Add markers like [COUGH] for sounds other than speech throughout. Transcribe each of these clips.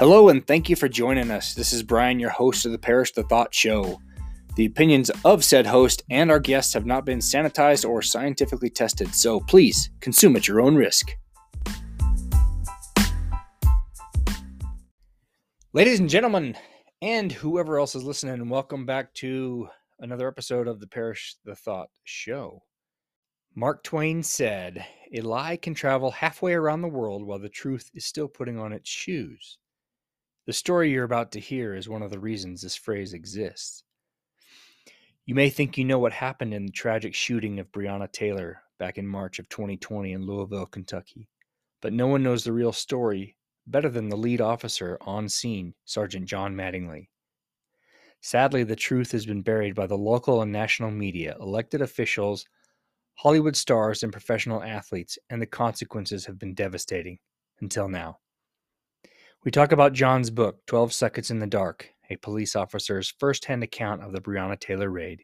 Hello, and thank you for joining us. This is Brian, your host of the Parrish the Thought Show. The opinions of said host and our guests have not been sanitized or scientifically tested, so please consume at your own risk. Ladies and gentlemen, and whoever else is listening, welcome back to another episode of the Parrish the Thought Show. Mark Twain said, A lie can travel halfway around the world while the truth is still putting on its shoes. The story you're about to hear is one of the reasons this phrase exists. You may think you know what happened in the tragic shooting of Breonna Taylor back in March of 2020 in Louisville, Kentucky, but no one knows the real story better than the lead officer on scene, Sergeant John Mattingly. Sadly, the truth has been buried by the local and national media, elected officials, Hollywood stars, and professional athletes, and the consequences have been devastating until now. We talk about John's book, 12 Seconds in the Dark, a police officer's first hand account of the Breonna Taylor raid.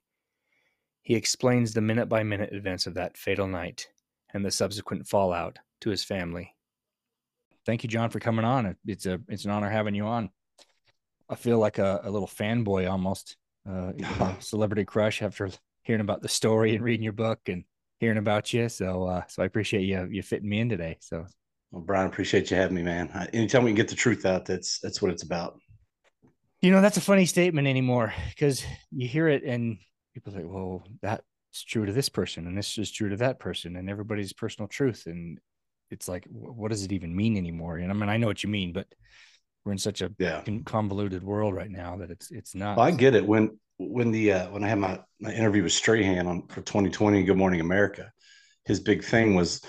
He explains the minute by minute events of that fatal night and the subsequent fallout to his family. Thank you, John, for coming on. It's a it's an honor having you on. I feel like a, a little fanboy almost, uh, [LAUGHS] celebrity crush after hearing about the story and reading your book and hearing about you. So, uh, so I appreciate you you fitting me in today. So, well, Brian, appreciate you having me, man. Anytime we can get the truth out, that's that's what it's about. You know, that's a funny statement anymore because you hear it and people say, "Well, that's true to this person, and this is true to that person, and everybody's personal truth." And it's like, what does it even mean anymore? And I mean, I know what you mean, but we're in such a yeah. convoluted world right now that it's it's not. Well, I get it when when the uh, when I had my, my interview with Strahan on for 2020 Good Morning America, his big thing was,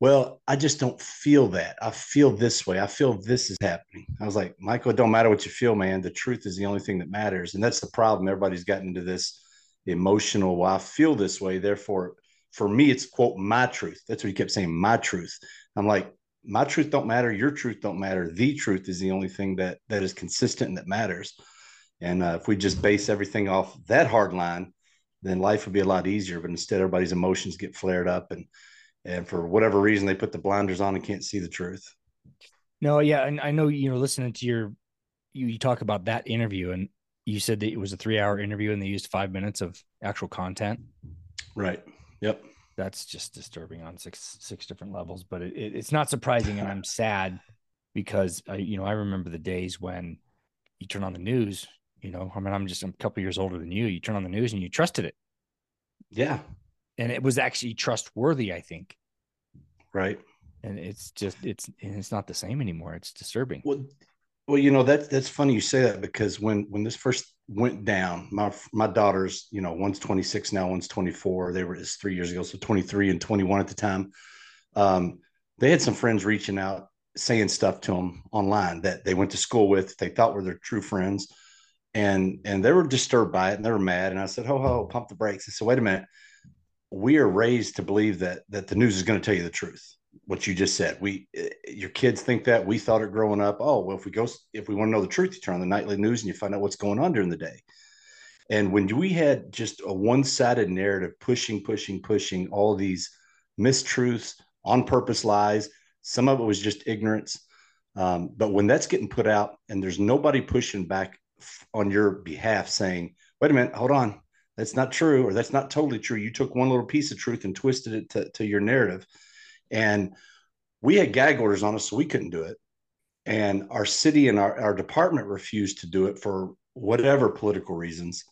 well, I just don't feel that. I feel this way. I feel this is happening. I was like, Michael, it don't matter what you feel, man. The truth is the only thing that matters, and that's the problem. Everybody's gotten into this emotional. Well, I feel this way, therefore, for me, it's quote my truth. That's what he kept saying, my truth. I'm like, my truth don't matter. Your truth don't matter. The truth is the only thing that that is consistent and that matters. And uh, if we just base everything off that hard line, then life would be a lot easier. But instead, everybody's emotions get flared up, and and for whatever reason, they put the blinders on and can't see the truth. No, yeah, and I know you know listening to your you, you talk about that interview, and you said that it was a three hour interview, and they used five minutes of actual content. Right. Yep that's just disturbing on six six different levels. But it, it, it's not surprising, and I'm [LAUGHS] sad because I, you know, I remember the days when you turn on the news. You know, I mean, I'm just I'm a couple years older than you. You turn on the news and you trusted it. Yeah, and it was actually trustworthy. I think. Right. And it's just it's it's not the same anymore. It's disturbing. Well, well, you know that's that's funny you say that because when when this first went down. My my daughters, you know, one's 26 now, one's 24. They were just three years ago, so 23 and 21 at the time. Um, they had some friends reaching out saying stuff to them online that they went to school with, they thought were their true friends, and and they were disturbed by it and they were mad. And I said, "Ho ho, pump the brakes." I said, "Wait a minute." We are raised to believe that that the news is going to tell you the truth what you just said. We, eh, your kids think that we thought it growing up. Oh, well, if we go, if we want to know the truth, you turn on the nightly news and you find out what's going on during the day. And when we had just a one-sided narrative, pushing, pushing, pushing all these mistruths, on purpose lies, some of it was just ignorance. Um, but when that's getting put out and there's nobody pushing back on your behalf, saying, "Wait a minute, hold on, that's not true," or "That's not totally true," you took one little piece of truth and twisted it to, to your narrative and we had gag orders on us, so we couldn't do it. And our city and our, our department refused to do it for whatever political reasons.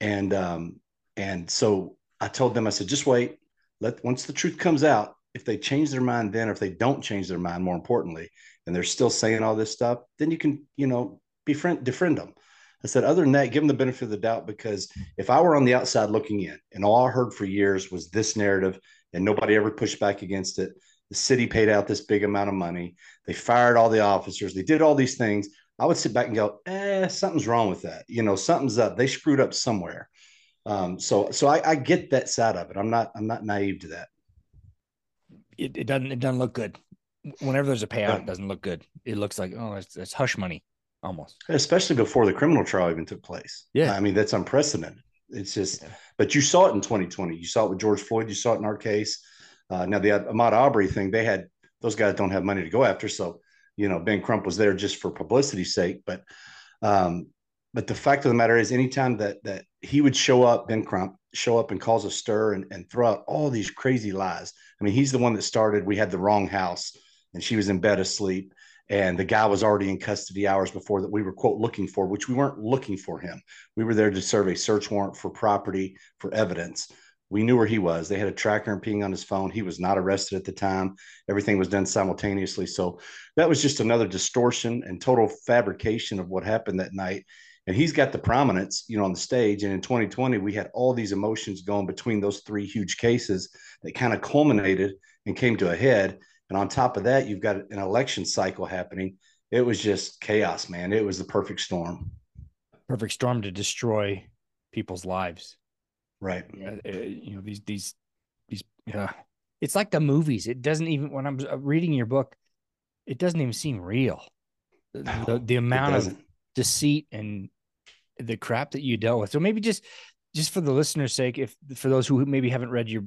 And um, and so I told them, I said, just wait. Let once the truth comes out, if they change their mind then, or if they don't change their mind, more importantly, and they're still saying all this stuff, then you can, you know, befriend defriend them. I said, other than that, give them the benefit of the doubt because if I were on the outside looking in and all I heard for years was this narrative and nobody ever pushed back against it. The city paid out this big amount of money. They fired all the officers. They did all these things. I would sit back and go, eh, something's wrong with that. You know, something's up. They screwed up somewhere. Um, so, so I, I get that side of it. I'm not, I'm not naive to that. It, it doesn't, it doesn't look good. Whenever there's a payout, it doesn't look good. It looks like, oh, it's, it's hush money almost. Especially before the criminal trial even took place. Yeah. I mean, that's unprecedented. It's just, yeah. but you saw it in 2020. You saw it with George Floyd. You saw it in our case. Uh, now the Ahmaud Arbery thing, they had those guys don't have money to go after, so you know, Ben Crump was there just for publicity's sake. But, um, but the fact of the matter is, anytime that that he would show up, Ben Crump show up and cause a stir and, and throw out all these crazy lies. I mean, he's the one that started. We had the wrong house, and she was in bed asleep, and the guy was already in custody hours before that we were quote looking for, which we weren't looking for him. We were there to serve a search warrant for property for evidence. We knew where he was. They had a tracker and ping on his phone. He was not arrested at the time. Everything was done simultaneously. So that was just another distortion and total fabrication of what happened that night. And he's got the prominence, you know, on the stage. And in 2020, we had all these emotions going between those three huge cases that kind of culminated and came to a head. And on top of that, you've got an election cycle happening. It was just chaos, man. It was the perfect storm. Perfect storm to destroy people's lives. Right. Uh, you know these these these. Yeah, it's like the movies. It doesn't even when I'm uh, reading your book, it doesn't even seem real. The, No, the, the amount of deceit and the crap that you dealt with. So maybe just just for the listener's sake, if for those who maybe haven't read your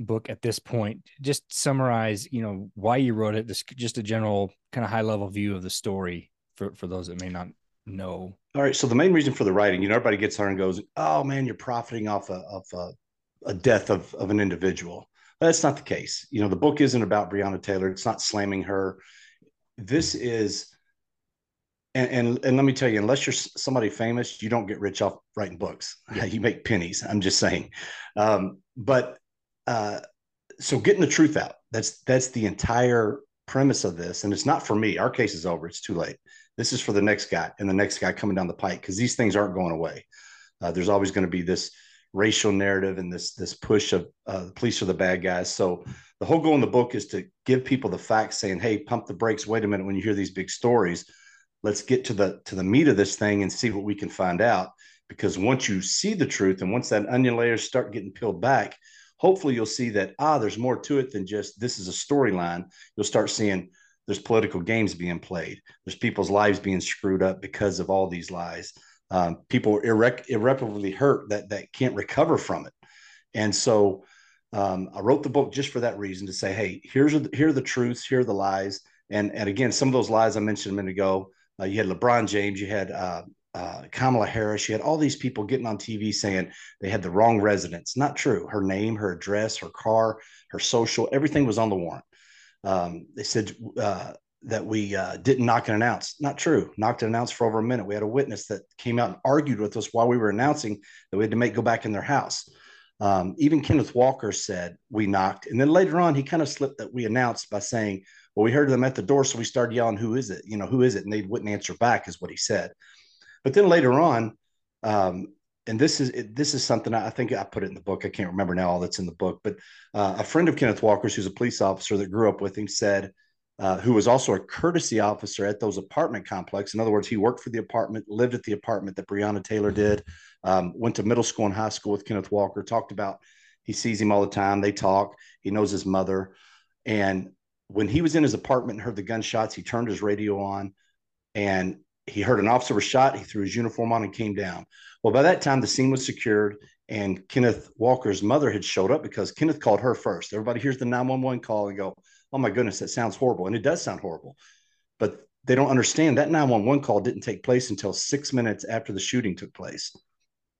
book at this point, just summarize, you know, why you wrote it. This just a general kind of high level view of the story for for those that may not know. All right. So the main reason for the writing, you know, everybody gets there and goes, "Oh man, you're profiting off a, of a, a death of, of an individual." That's not the case. You know, the book isn't about Breonna Taylor. It's not slamming her. This is, and and, and let me tell you, unless you're somebody famous, you don't get rich off writing books. Yeah. [LAUGHS] You make pennies. I'm just saying. Um, but uh, so getting the truth out. That's that's the entire premise of this, and it's not for me. Our case is over. It's too late. This is for the next guy and the next guy coming down the pike because these things aren't going away. Uh, there's always going to be this racial narrative and this this push of uh, the police are the bad guys. So the whole goal in the book is to give people the facts, saying, "Hey, pump the brakes. Wait a minute. When you hear these big stories, let's get to the to the meat of this thing and see what we can find out." Because once you see the truth and once that onion layers start getting peeled back, hopefully you'll see that ah, there's more to it than just this is a storyline. You'll start seeing there's political games being played. There's people's lives being screwed up because of all these lies. Um, people irre- irreparably hurt that that can't recover from it. And so um, I wrote the book just for that reason to say, hey, here's here are the truths, here are the lies, and and again, some of those lies I mentioned a minute ago. Uh, you had LeBron James, you had uh, uh, Kamala Harris, you had all these people getting on TV saying they had the wrong residence. Not true. Her name, her address, her car, her social, everything was on the warrant. Um, they said uh, that we uh, didn't knock and announce. Not true. Knocked and announced for over a minute. We had a witness that came out and argued with us while we were announcing that we had to make go back in their house. Um, even Kenneth Walker said we knocked, and then later on he kind of slipped that we announced by saying, "Well, we heard them at the door, so we started yelling, who is it? You know, who is it?" And they wouldn't answer back, is what he said. But then later on, um, and this is this is something I think I put it in the book. I can't remember now all that's in the book, but uh, a friend of Kenneth Walker's, who's a police officer that grew up with him, said, uh, who was also a courtesy officer at those apartment complex. In other words, he worked for the apartment, lived at the apartment that Breonna Taylor did, um, went to middle school and high school with Kenneth Walker. Talked about he sees him all the time. They talk. He knows his mother, and when he was in his apartment and heard the gunshots, he turned his radio on, and he heard an officer was shot. He threw his uniform on and came down. Well, by that time, the scene was secured, and Kenneth Walker's mother had showed up because Kenneth called her first. Everybody hears the 911 call and go, Oh my goodness, that sounds horrible. And it does sound horrible. But they don't understand that 911 call didn't take place until six minutes after the shooting took place.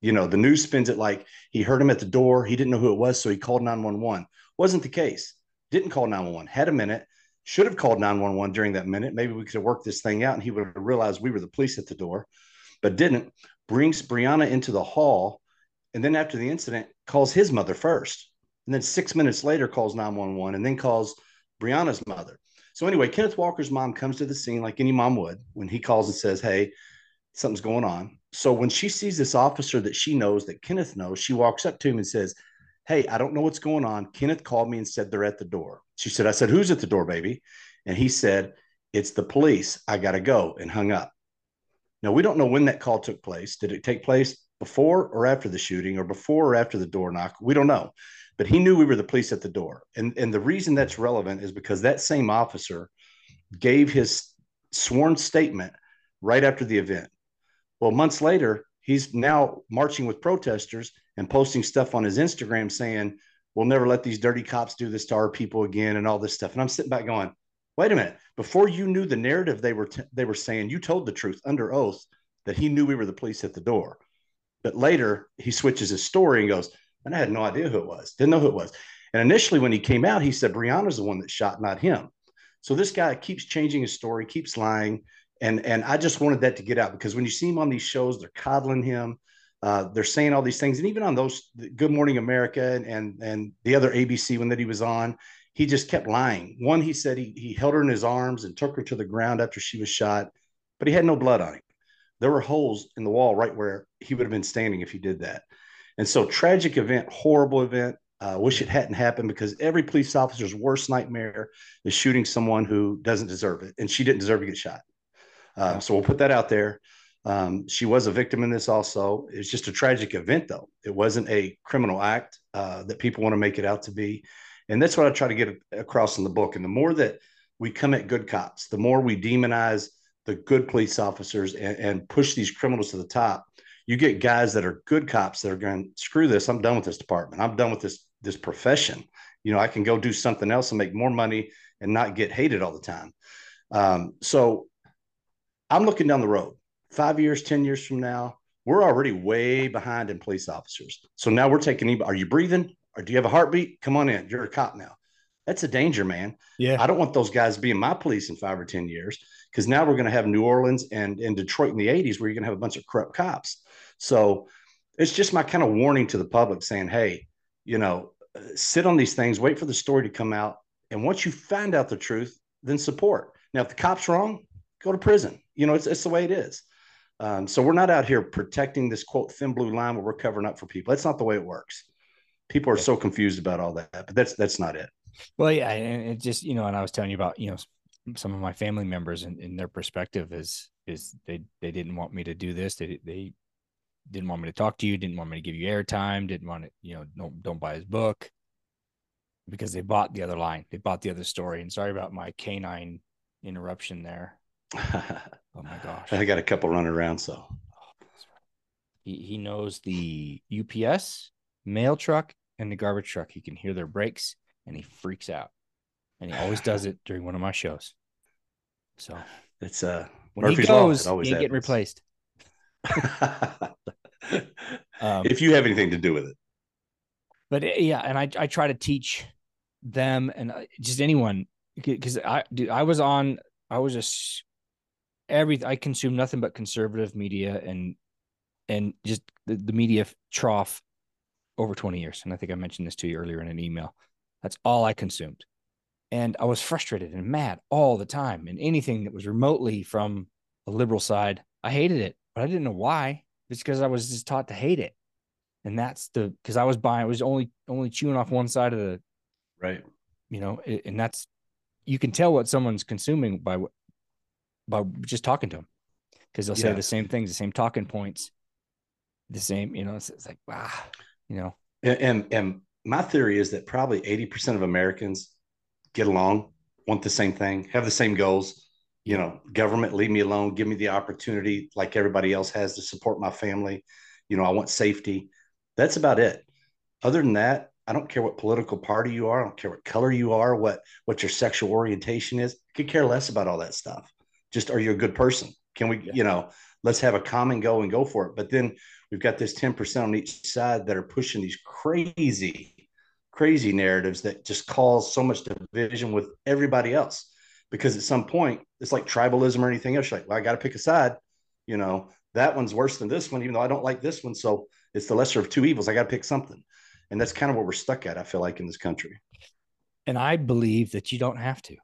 You know, the news spins it like he heard him at the door. He didn't know who it was, so he called 911. Wasn't the case. Didn't call 911. Had a minute. Should have called 911 during that minute. Maybe we could have worked this thing out and he would have realized we were the police at the door, but didn't. Brings Breonna into the hall. And then after the incident, calls his mother first. And then six minutes later, calls 911 and then calls Breonna's mother. So anyway, Kenneth Walker's mom comes to the scene like any mom would when he calls and says, Hey, something's going on. So when she sees this officer that she knows, that Kenneth knows, she walks up to him and says, Hey, I don't know what's going on. Kenneth called me and said they're at the door. She said, I said, Who's at the door, baby? And he said, It's the police. I got to go and hung up. Now, we don't know when that call took place. Did it take place before or after the shooting or before or after the door knock? We don't know. But he knew we were the police at the door. And, and the reason that's relevant is because that same officer gave his sworn statement right after the event. Well, months later, he's now marching with protesters and posting stuff on his Instagram saying, We'll never let these dirty cops do this to our people again and all this stuff. And I'm sitting back going, wait a minute. Before you knew the narrative they were t- they were saying, you told the truth under oath that he knew we were the police at the door. But later he switches his story and goes, and I had no idea who it was. Didn't know who it was. And initially when he came out, he said Breonna's the one that shot, not him. So this guy keeps changing his story, keeps lying. And and I just wanted that to get out because when you see him on these shows, they're coddling him. Uh, they're saying all these things, and even on those Good Morning America and and, and the other ABC one that he was on, he just kept lying. One, he said he he held her in his arms and took her to the ground after she was shot, but he had no blood on him. There were holes in the wall right where he would have been standing if he did that. And so, tragic event, horrible event. I uh, wish it hadn't happened because every police officer's worst nightmare is shooting someone who doesn't deserve it, and she didn't deserve to get shot. Uh, so we'll put that out there. Um, she was a victim in this also. It's just a tragic event, though. It wasn't a criminal act uh, that people want to make it out to be. And that's what I try to get across in the book. And the more that we come at good cops, the more we demonize the good police officers and, and push these criminals to the top, you get guys that are good cops that are going, screw this, I'm done with this department. I'm done with this this profession. You know, I can go do something else and make more money and not get hated all the time. Um, so I'm looking down the road, five years, 10 years from now, we're already way behind in police officers. So now we're taking, are you breathing? Or do you have a heartbeat? Come on in. You're a cop now. That's a danger, man. Yeah. I don't want those guys being my police in five or 10 years because now we're going to have New Orleans and, and Detroit in the 80s where you're going to have a bunch of corrupt cops. So it's just my kind of warning to the public saying, hey, you know, sit on these things, wait for the story to come out. And once you find out the truth, then support. Now, if the cop's wrong, go to prison. You know, it's, it's the way it is. Um, so we're not out here protecting this quote thin blue line where we're covering up for people. That's not the way it works. People are so confused about all that, but that's that's not it. Well, yeah, and it just you know, and I was telling you about you know some of my family members and, and their perspective is is they they didn't want me to do this. They they didn't want me to talk to you, didn't want me to give you airtime, didn't want to, you know, don't don't buy his book because they bought the other line. They bought the other story. And sorry about my canine interruption there. Oh my gosh. I got a couple running around, so he he knows the UPS, mail truck, and the garbage truck. He can hear their brakes and he freaks out. And he always does it during one of my shows. So it's uh when Murphy's he goes, law, ain't getting replaced. [LAUGHS] um, if you have anything to do with it. But eh, yeah, and I I try to teach them and uh, just anyone because I dude, I was on I was just every I consume nothing but conservative media and and just the, the media trough over 20 years. And I think I mentioned this to you earlier in an email. That's all I consumed. And I was frustrated and mad all the time. And anything that was remotely from a liberal side, I hated it, but I didn't know why. It's because I was just taught to hate it. And that's the because I was buying, I was only only chewing off one side of the right. You know, and that's you can tell what someone's consuming by by just talking to them because they'll say yeah. the same things, the same talking points, the same. You know, it's, it's like wow, you know. And, and and my theory is that probably eighty percent of Americans get along, want the same thing, have the same goals, you know, government, leave me alone, give me the opportunity like everybody else has to support my family. You know, I want safety. That's about it. Other than that, I don't care what political party you are. I don't care what color you are, what what your sexual orientation is. I could care less about all that stuff. Just are you a good person? Can we, yeah. you know, let's have a common go and go for it. But then we've got this 10% on each side that are pushing these crazy, crazy narratives that just cause so much division with everybody else because at some point it's like tribalism or anything else. You're like, well, I got to pick a side. You know, that one's worse than this one, even though I don't like this one. So it's the lesser of two evils. I got to pick something. And that's kind of what we're stuck at, I feel like, in this country. And I believe that you don't have to.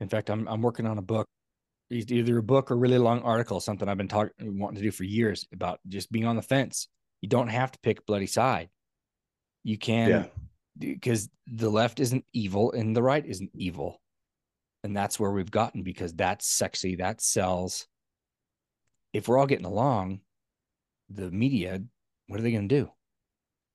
In fact, I'm, I'm working on a book, either a book or really long article, something I've been talking, wanting to do for years about just being on the fence. You don't have to pick bloody side. You can, yeah. because the left isn't evil and the right isn't evil and that's where we've gotten because that's sexy that sells if we're all getting along the media what are they going to do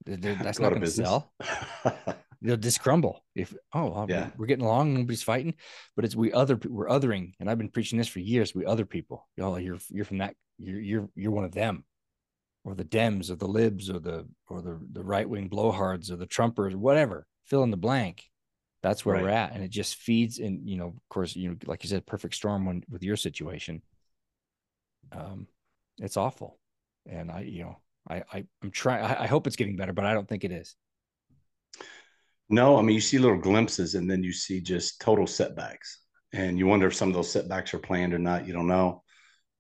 [LAUGHS] that's not going to sell [LAUGHS] they'll just crumble if oh yeah. we're getting along nobody's fighting but it's we other we're othering and i've been preaching this for years we other people y'all you're you're from that you're you're you're one of them or the dems or the libs or the or the the right-wing blowhards or the trumpers whatever fill in the blank That's where Right. we're at, and it just feeds. And you know, of course, you know, like you said, perfect storm when with your situation. Um, it's awful, and I, you know, I, I I'm trying. I, I hope it's getting better, but I don't think it is. No, I mean you see little glimpses, and then you see just total setbacks, and you wonder if some of those setbacks are planned or not. You don't know.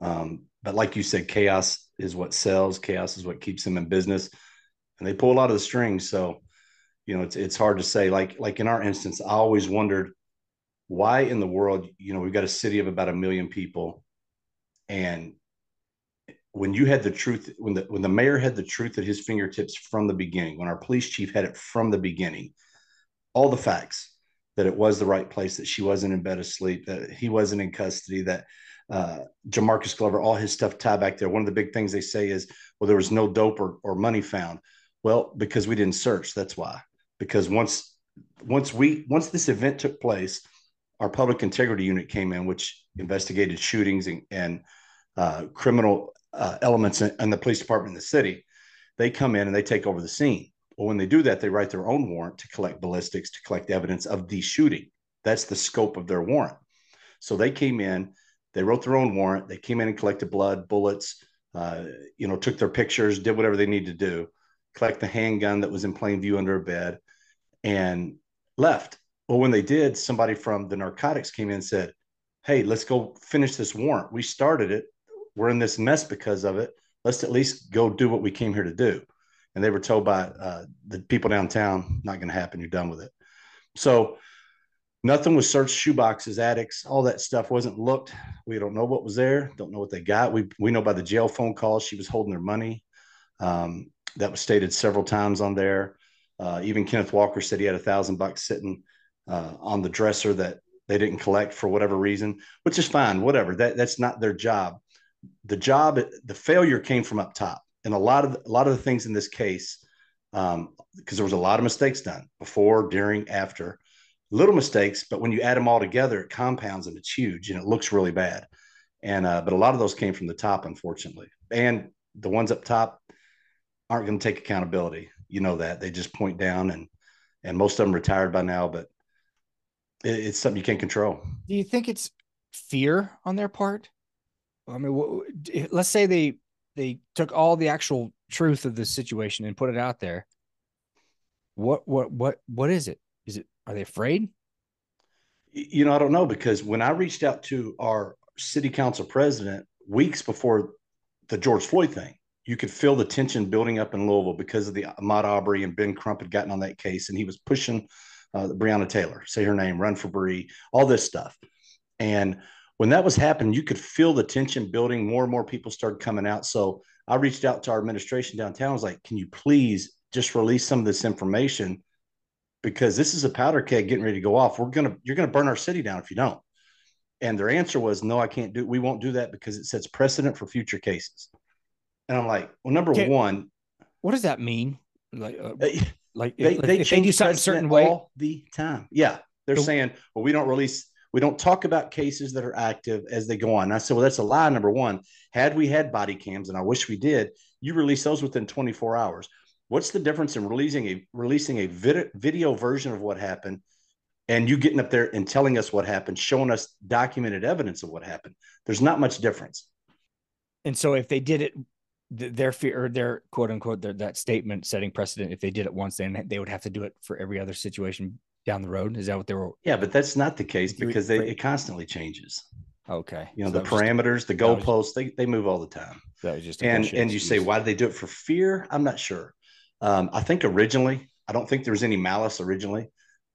Um, but like you said, chaos is what sells. Chaos is what keeps them in business, and they pull a lot of the strings. So, you know, it's it's hard to say. Like like in our instance, I always wondered why in the world. You know, we've got a city of about a million people, and when you had the truth, when the when the mayor had the truth at his fingertips from the beginning, when our police chief had it from the beginning, all the facts that it was the right place, that she wasn't in bed asleep, that he wasn't in custody, that uh, Jamarcus Glover, all his stuff tied back there. One of the big things they say is, well, there was no dope or, or money found. Well, because we didn't search. That's why. Because once once we once this event took place, our public integrity unit came in, which investigated shootings and, and uh, criminal uh, elements in, in the police department in the city. They come in and they take over the scene. Well, when they do that, they write their own warrant to collect ballistics, to collect evidence of the shooting. That's the scope of their warrant. So they came in, they wrote their own warrant. They came in and collected blood, bullets, uh, you know, took their pictures, did whatever they needed to do, collect the handgun that was in plain view under a bed, and left. Well, when they did, somebody from the narcotics came in and said, Hey, let's go finish this warrant. We started it. We're in this mess because of it. Let's at least go do what we came here to do and they were told by uh, the people downtown, not going to happen. You're done with it. So nothing was searched, shoeboxes, attics, all that stuff wasn't looked. We don't know what was there. Don't know what they got. We we know by the jail phone calls she was holding their money. Um, that was stated several times on there. Uh, even Kenneth Walker said he had a thousand bucks sitting uh, on the dresser that they didn't collect for whatever reason, which is fine. Whatever. That that's not their job. The job, the failure came from up top and a lot of a lot of the things in this case, because um, there was a lot of mistakes done before, during, after, little mistakes, but when you add them all together, it compounds and it's huge and it looks really bad. And uh, but a lot of those came from the top, unfortunately, and the ones up top aren't going to take accountability. You know that they just point down, and and most of them retired by now, but it, it's something you can't control. Do you think it's fear on their part? I mean, let's say they they took all the actual truth of the situation and put it out there. What what what what is it? Is it are they afraid? You know, I don't know because when I reached out to our city council president weeks before the George Floyd thing, you could feel the tension building up in Louisville because of the Ahmaud Arbery and Ben Crump had gotten on that case, and he was pushing uh, Breonna Taylor, say her name, run for Bree, all this stuff. And when that was happening, you could feel the tension building. More and more people started coming out. So I reached out to our administration downtown. I was like, can you please just release some of this information? Because this is a powder keg getting ready to go off. We're gonna you're gonna burn our city down if you don't. And their answer was, no, I can't do we won't do that because it sets precedent for future cases. And I'm like, well, number okay. one, what does that mean? Like, uh, like they, if, they, if they do something a certain way all the time. Yeah, they're so, saying, well, we don't release we don't talk about cases that are active as they go on. And I said, well, that's a lie. Number one, had we had body cams, and I wish we did, you release those within 24 hours. What's the difference in releasing a releasing a vid- video version of what happened and you getting up there and telling us what happened, showing us documented evidence of what happened? There's not much difference. And so if they did it, their fear their quote unquote their, that statement setting precedent, if they did it once, then they would have to do it for every other situation down the road? Is that what they were? Yeah, but that's not the case because they, it constantly changes. Okay. You know, so the parameters, just, the goalposts, they, they move all the time. That was just, and, and you say, why did they do it for fear? I'm not sure. Um, I think originally, I don't think there was any malice originally.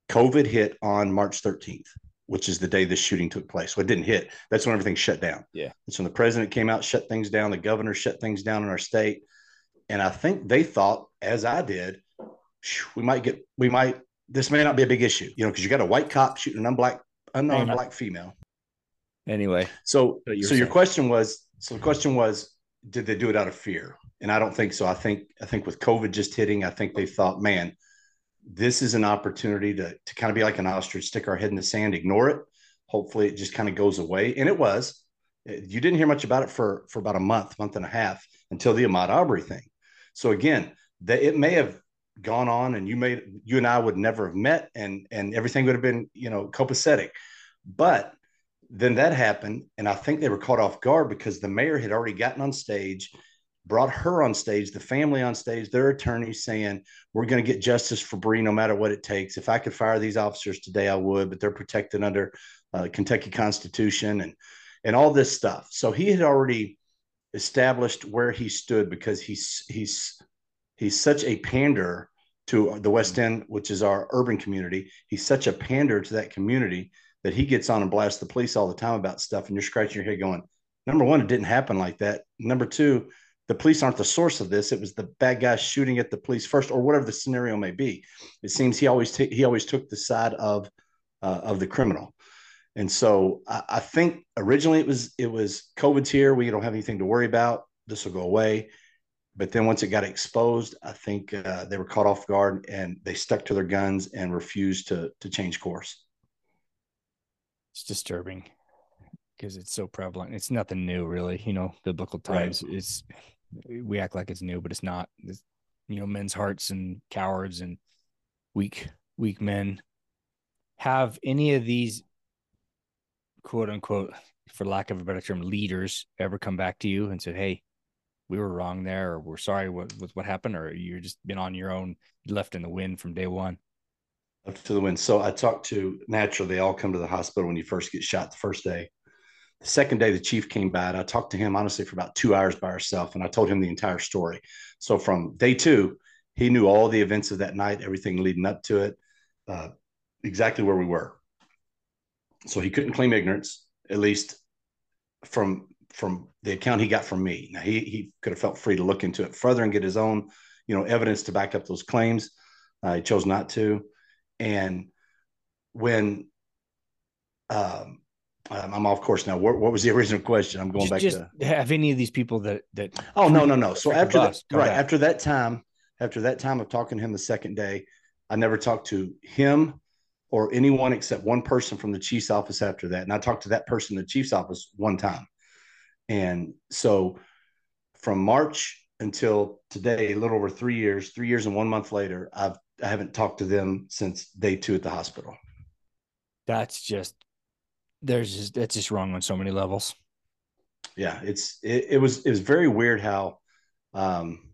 COVID hit on March 13th, which is the day this shooting took place. So it didn't hit. That's when everything shut down. Yeah. That's when the president came out, shut things down. The governor shut things down in our state. And I think they thought, as I did, we might get, we might this may not be a big issue, you know, because you got a white cop shooting an unblack, unknown black female. Anyway, so so saying. your question was, so the question was, did they do it out of fear? And I don't think so. I think I think with COVID just hitting, I think they thought, man, this is an opportunity to to kind of be like an ostrich, stick our head in the sand, ignore it. Hopefully, it just kind of goes away. And it was. Eh, you didn't hear much about it for for about a month, month and a half until the Ahmaud Arbery thing. So again, that it may have gone on and you made you and I would never have met and and everything would have been, you know, copacetic. But then that happened and I think they were caught off guard because the mayor had already gotten on stage, brought her on stage, the family on stage, their attorney saying, "We're going to get justice for Bree no matter what it takes. If I could fire these officers today, I would, but they're protected under uh, Kentucky Constitution and and all this stuff." So he had already established where he stood because he's he's he's such a pander to the West End, which is our urban community. He's such a pander to that community that he gets on and blasts the police all the time about stuff, and you're scratching your head going, number one, it didn't happen like that. Number two, the police aren't the source of this. It was the bad guy shooting at the police first, or whatever the scenario may be. It seems he always t- he always took the side of uh, of the criminal. And so I, I, think originally it was it was COVID's here. We don't have anything to worry about. This will go away. But then once it got exposed, I think uh, they were caught off guard and they stuck to their guns and refused to to change course. It's disturbing because it's so prevalent. It's nothing new, really. You know, biblical times. Right. It's we act like it's new, but it's not. It's, you know, men's hearts and cowards and weak weak men have any of these quote unquote, for lack of a better term, leaders ever come back to you and said, Hey, we were wrong there, or we're sorry with, with what happened, or you're just been on your own, left in the wind from day one? Left to the wind. So I talked to naturally, they all come to the hospital when you first get shot the first day. The second day, the chief came by. I talked to him honestly for about two hours by herself, and I told him the entire story. So from day two, he knew all the events of that night, everything leading up to it, uh, exactly where we were so he couldn't claim ignorance, at least from from the account he got from me. Now he he could have felt free to look into it further and get his own, you know, evidence to back up those claims. Uh, he chose not to. And when um, I'm off course now. What, what, was the original question? I'm going just, back to have any of these people that that. Oh no no no! So after that, right back. after that time, after that time of talking to him the second day, I never talked to him or anyone except one person from the chief's office after that. And I talked to that person in the chief's office one time. And so from March until today, a little over three years, three years and one month later, I've I haven't talked to them since day two at the hospital. That's just there's just that's just wrong on so many levels. Yeah, it's it, it was it was very weird how um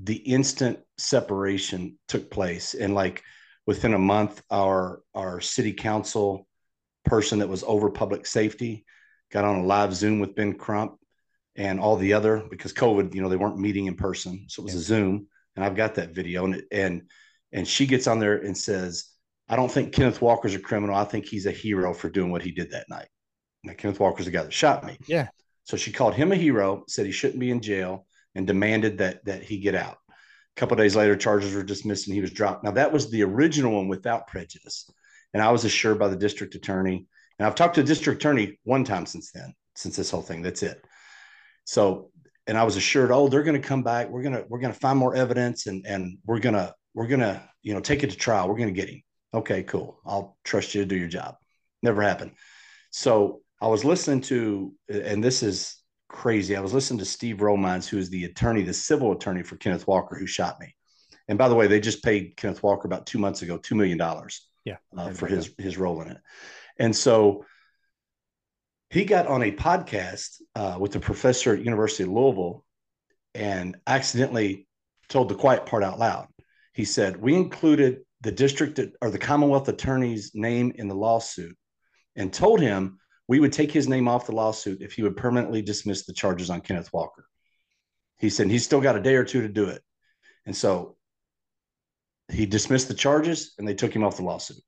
the instant separation took place and like within a month, our our city council person that was over public safety got on a live Zoom with Ben Crump and all the other because COVID, you know, they weren't meeting in person, so it was yeah. a Zoom, and I've got that video, and and and she gets on there and says, "I don't think Kenneth Walker's a criminal. I think he's a hero for doing what he did that night." Now, Kenneth Walker's the guy that shot me. Yeah. So she called him a hero, said he shouldn't be in jail, and demanded that that he get out. A couple days later, charges were dismissed and he was dropped. Now that was the original one without prejudice, and I was assured by the district attorney. And I've talked to district attorney one time since then, since this whole thing. That's it. So, and I was assured, oh, they're going to come back. We're gonna we're gonna find more evidence, and and we're gonna we're gonna you know take it to trial. We're gonna get him. Okay, cool. I'll trust you to do your job. Never happened. So I was listening to, and this is crazy. I was listening to Steve Romines, who is the attorney, the civil attorney for Kenneth Walker, who shot me. And by the way, they just paid Kenneth Walker about two months ago, $2 million yeah, uh, for his, his role in it. And so he got on a podcast uh, with a professor at University of Louisville and accidentally told the quiet part out loud. He said, we included the district or the Commonwealth attorney's name in the lawsuit and told him we would take his name off the lawsuit if he would permanently dismiss the charges on Kenneth Walker. He said he's still got a day or two to do it. And so he dismissed the charges and they took him off the lawsuit.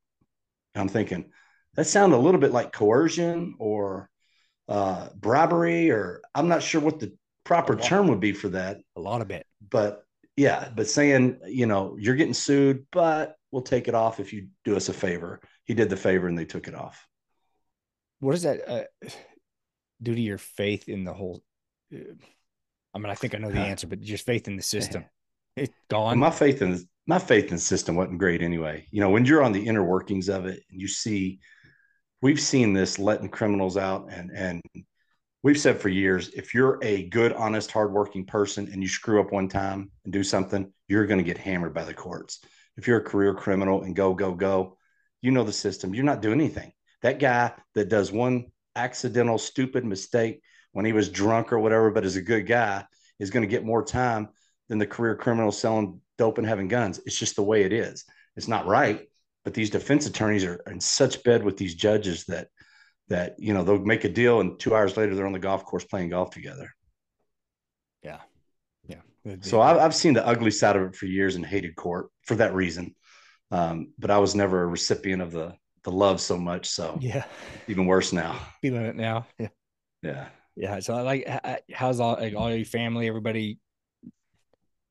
And I'm thinking, that sounded a little bit like coercion or uh, bribery, or I'm not sure what the proper term would be for that. A lot of it. But yeah, but saying, you know, you're getting sued, but we'll take it off if you do us a favor. He did the favor and they took it off what does that uh, do to your faith in the whole? Uh, I mean, I think I know the answer, but just faith in the system. [LAUGHS] It's gone. My faith in my faith in the system wasn't great anyway. You know, when you're on the inner workings of it and you see, we've seen this letting criminals out, and and we've said for years, if you're a good, honest, hardworking person and you screw up one time and do something, you're going to get hammered by the courts. If you're a career criminal and go, go, go, you know the system. You're not doing anything. That guy that does one accidental, stupid mistake when he was drunk or whatever, but is a good guy, is going to get more time than the career criminal selling dope and having guns. It's just the way it is. It's not right. But these defense attorneys are in such bed with these judges that that you know they'll make a deal and two hours later they're on the golf course playing golf together. Yeah, yeah. So I've, I've seen the ugly side of it for years and hated court for that reason. Um, but I was never a recipient of the the love so much. So yeah, even worse now. Feeling it now. Yeah. Yeah. Yeah. So I like, how's all like all your family, everybody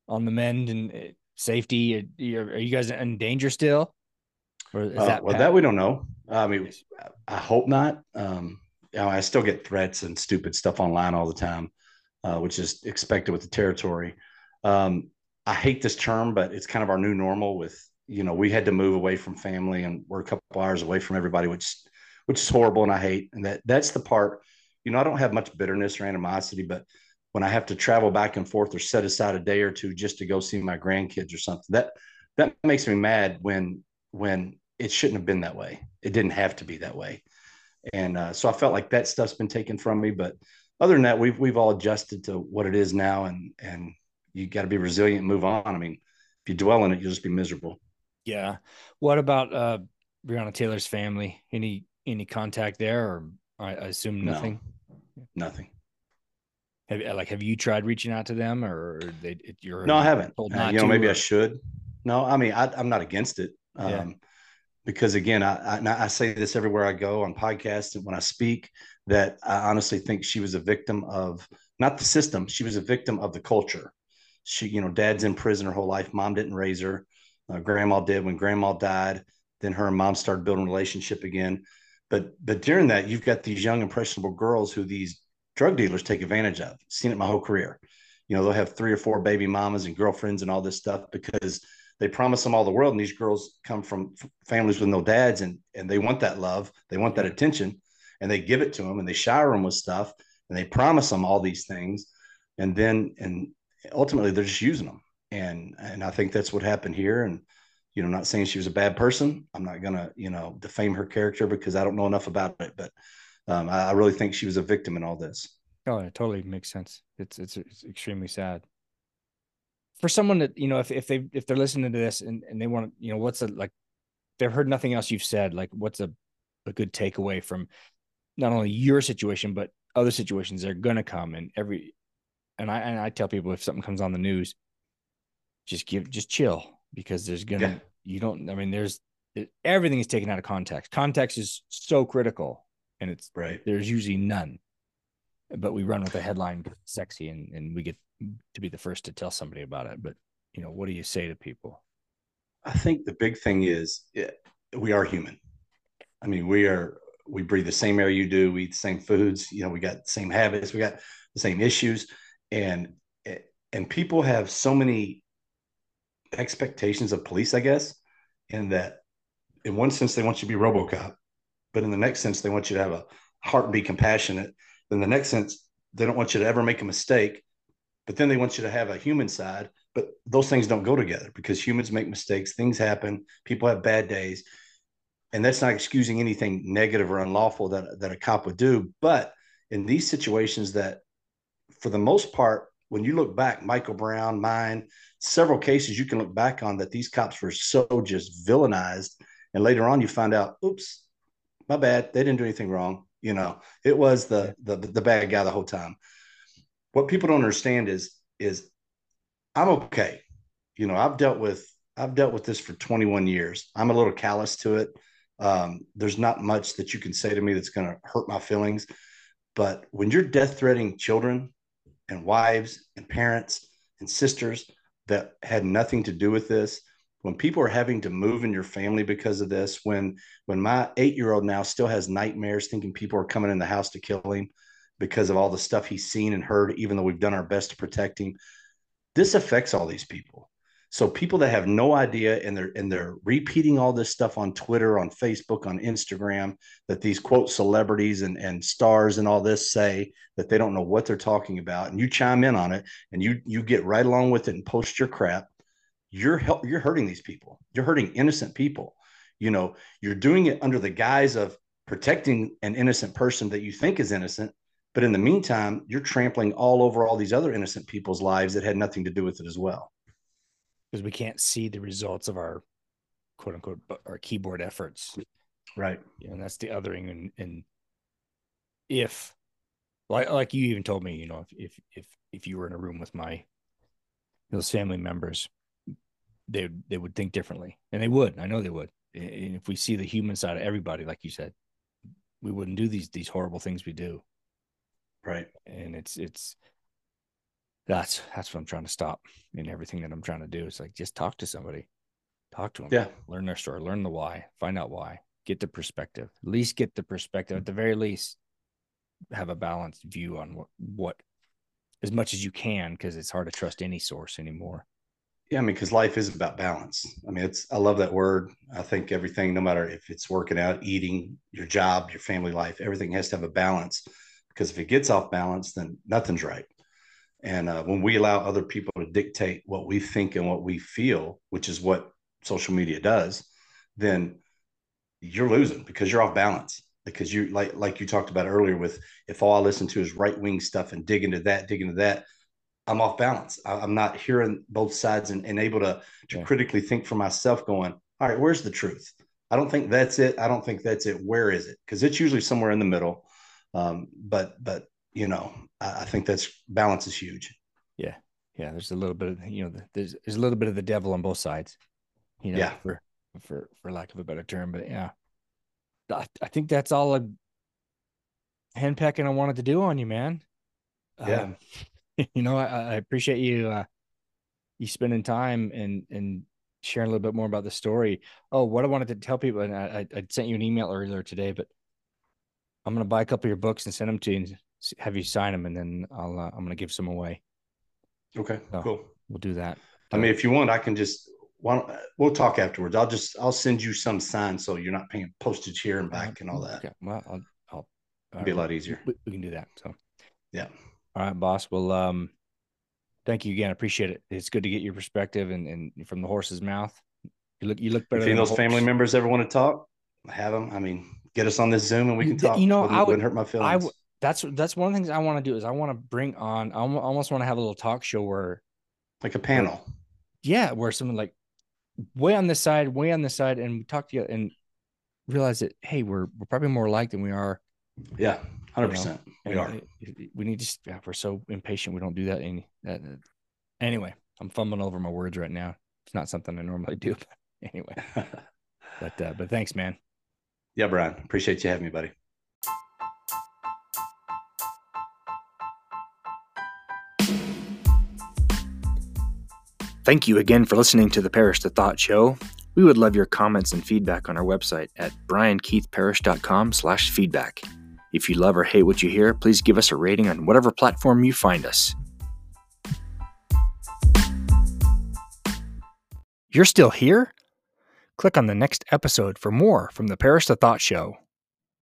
on the mend and uh, safety? Are, are you guys in danger still? Or is uh, that well, that we don't know. I mean, I hope not. Um, you know, I still get threats and stupid stuff online all the time, uh, which is expected with the territory. Um, I hate this term, but it's kind of our new normal with you know, we had to move away from family and we're a couple hours away from everybody, which which is horrible and I hate. And that that's the part, you know, I don't have much bitterness or animosity, but when I have to travel back and forth or set aside a day or two just to go see my grandkids or something, that that makes me mad when when it shouldn't have been that way. It didn't have to be that way. And uh, so I felt like that stuff's been taken from me. But other than that, we've we've all adjusted to what it is now, and and you got to be resilient and move on. I mean, if you dwell in it, you'll just be miserable. Yeah. What about uh Breonna Taylor's family? Any any contact there, or I, assume nothing. No, nothing. Have like have you tried reaching out to them, or they? You're no, I haven't. Uh, you know, maybe or... I should. No, I mean, I, am not against it. Um, yeah. Because again, I, I, I say this everywhere I go on podcasts and when I speak that I honestly think she was a victim of not the system. She was a victim of the culture. She, you know, dad's in prison her whole life. Mom didn't raise her uh, grandma did when grandma died. Then her and mom started building a relationship again. But but during that, you've got these young impressionable girls who these drug dealers take advantage of. Seen it my whole career. You know, they'll have three or four baby mamas and girlfriends and all this stuff because they promise them all the world. And these girls come from families with no dads and and they want that love, they want that attention, and they give it to them and they shower them with stuff and they promise them all these things, and then and ultimately they're just using them and and I think that's what happened here. And you know, not saying she was a bad person. I'm not gonna you know defame her character because I don't know enough about it. But um, I, I really think she was a victim in all this. Oh, it totally makes sense. It's it's, it's extremely sad for someone that you know if if they if they're listening to this and, and they want to you know what's a like they've heard nothing else you've said like what's a a good takeaway from not only your situation but other situations that are going to come and every and I and I tell people if something comes on the news just give just chill because there's gonna yeah. you don't i mean there's everything is taken out of context. Context is so critical and it's right. there's usually none but we run with the headline sexy and, and we get to be the first to tell somebody about it. But you know what do you say to people? I think the big thing is eh, we are human. I mean we are we breathe the same air you do we eat the same foods you know we got the same habits we got the same issues. And eh, and people have so many expectations of police, I guess, in that in one sense they want you to be RoboCop, but in the next sense they want you to have a heart and be compassionate. In the next sense, they don't want you to ever make a mistake, but then they want you to have a human side. But those things don't go together because humans make mistakes, things happen, people have bad days, and that's not excusing anything negative or unlawful that that a cop would do. But in these situations, that for the most part, when you look back, Michael Brown, mine, several cases you can look back on that these cops were so just villainized. And later on, you find out, oops, my bad. They didn't do anything wrong. You know, it was the the the bad guy the whole time. What people don't understand is is I'm okay. You know, I've dealt with I've dealt with this for 21 years. I'm a little callous to it. Um, there's not much that you can say to me that's going to hurt my feelings. But when you're death threatening children and wives and parents and sisters that had nothing to do with this when people are having to move in your family because of this when when my eight year old now still has nightmares thinking people are coming in the house to kill him because of all the stuff he's seen and heard even though we've done our best to protect him this affects all these people so people that have no idea and they're and they're repeating all this stuff on Twitter, on Facebook, on Instagram that these quote celebrities and, and stars and all this say that they don't know what they're talking about, and you chime in on it and you you get right along with it and post your crap. You're help, you're hurting these people. You're hurting innocent people. You know, you're doing it under the guise of protecting an innocent person that you think is innocent, but in the meantime, you're trampling all over all these other innocent people's lives that had nothing to do with it as well. Because we can't see the results of our quote unquote our keyboard efforts. Right. You know, and that's the othering and, and if like like you even told me, you know, if if if if you were in a room with my those family members, they they would think differently, and they would. I know they would. And if we see the human side of everybody, like you said, we wouldn't do these these horrible things we do. Right. And it's it's that's that's what I'm trying to stop in everything that I'm trying to do. It's like just talk to somebody, talk to them, yeah, learn their story, learn the why, find out why, get the perspective. At least get the perspective. At the very least, have a balanced view on what what as much as you can because it's hard to trust any source anymore. Yeah, I mean, because life is about balance. I mean, it's I love that word. I think everything, no matter if it's working out, eating, your job, your family life, everything has to have a balance. Because if it gets off balance, then nothing's right. And uh, when we allow other people to dictate what we think and what we feel, which is what social media does, then you're losing because you're off balance because you like like you talked about earlier with if all I listen to is right wing stuff and dig into that, dig into that, I'm off balance. I, am not hearing both sides and, and able to to yeah. critically think for myself. Going, all right, where's the truth? I don't think that's it. I don't think that's it. Where is it? Because it's usually somewhere in the middle. Um, but but you know, I, I think that's balance is huge. Yeah, yeah. There's a little bit of you know, there's there's a little bit of the devil on both sides. You know, yeah. for for for lack of a better term, but yeah, I, I think that's all a handpecking I wanted to do on you, man. Yeah. Um, [LAUGHS] you know, I, I appreciate you uh you spending time and and sharing a little bit more about the story. Oh, what I wanted to tell people, and I, I sent you an email earlier today, but I'm gonna buy a couple of your books and send them to you and have you sign them, and then I'll uh, I'm gonna give some away. Okay, so cool. We'll do that. I mean, if you want, I can just why don't, we'll talk afterwards. I'll just I'll send you some sign so you're not paying postage here and back and all that. Okay. Well, I'll, I'll It'll be a lot easier. We, we, can do that. So yeah. All right, boss. Well, um, thank you again. I appreciate it. It's good to get your perspective and, and from the horse's mouth. You look you look better. If those family members ever want to talk, have them. I mean, get us on this Zoom and we can talk. You know, I wouldn't, I would hurt my feelings. I that's that's one of the things I want to do is I want to bring on. I almost want to have a little talk show where, like a panel. Where, yeah, where someone like way on this side, way on this side, and we talk to you and realize that hey, we're we're probably more alike than we are. Yeah, hundred percent. We are. We need to. Yeah, we're so impatient. We don't do that. Any that. Anyway, I'm fumbling over my words right now. It's not something I normally do. But [LAUGHS] anyway, [LAUGHS] but uh, but thanks, man. Yeah, Brian. Appreciate you having me, buddy. Thank you again for listening to the Parrish the Thought Show. We would love your comments and feedback on our website at briankeithparrish.com slash feedback. If you love or hate what you hear, please give us a rating on whatever platform you find us. You're still here? Click on the next episode for more from the Parrish the Thought Show.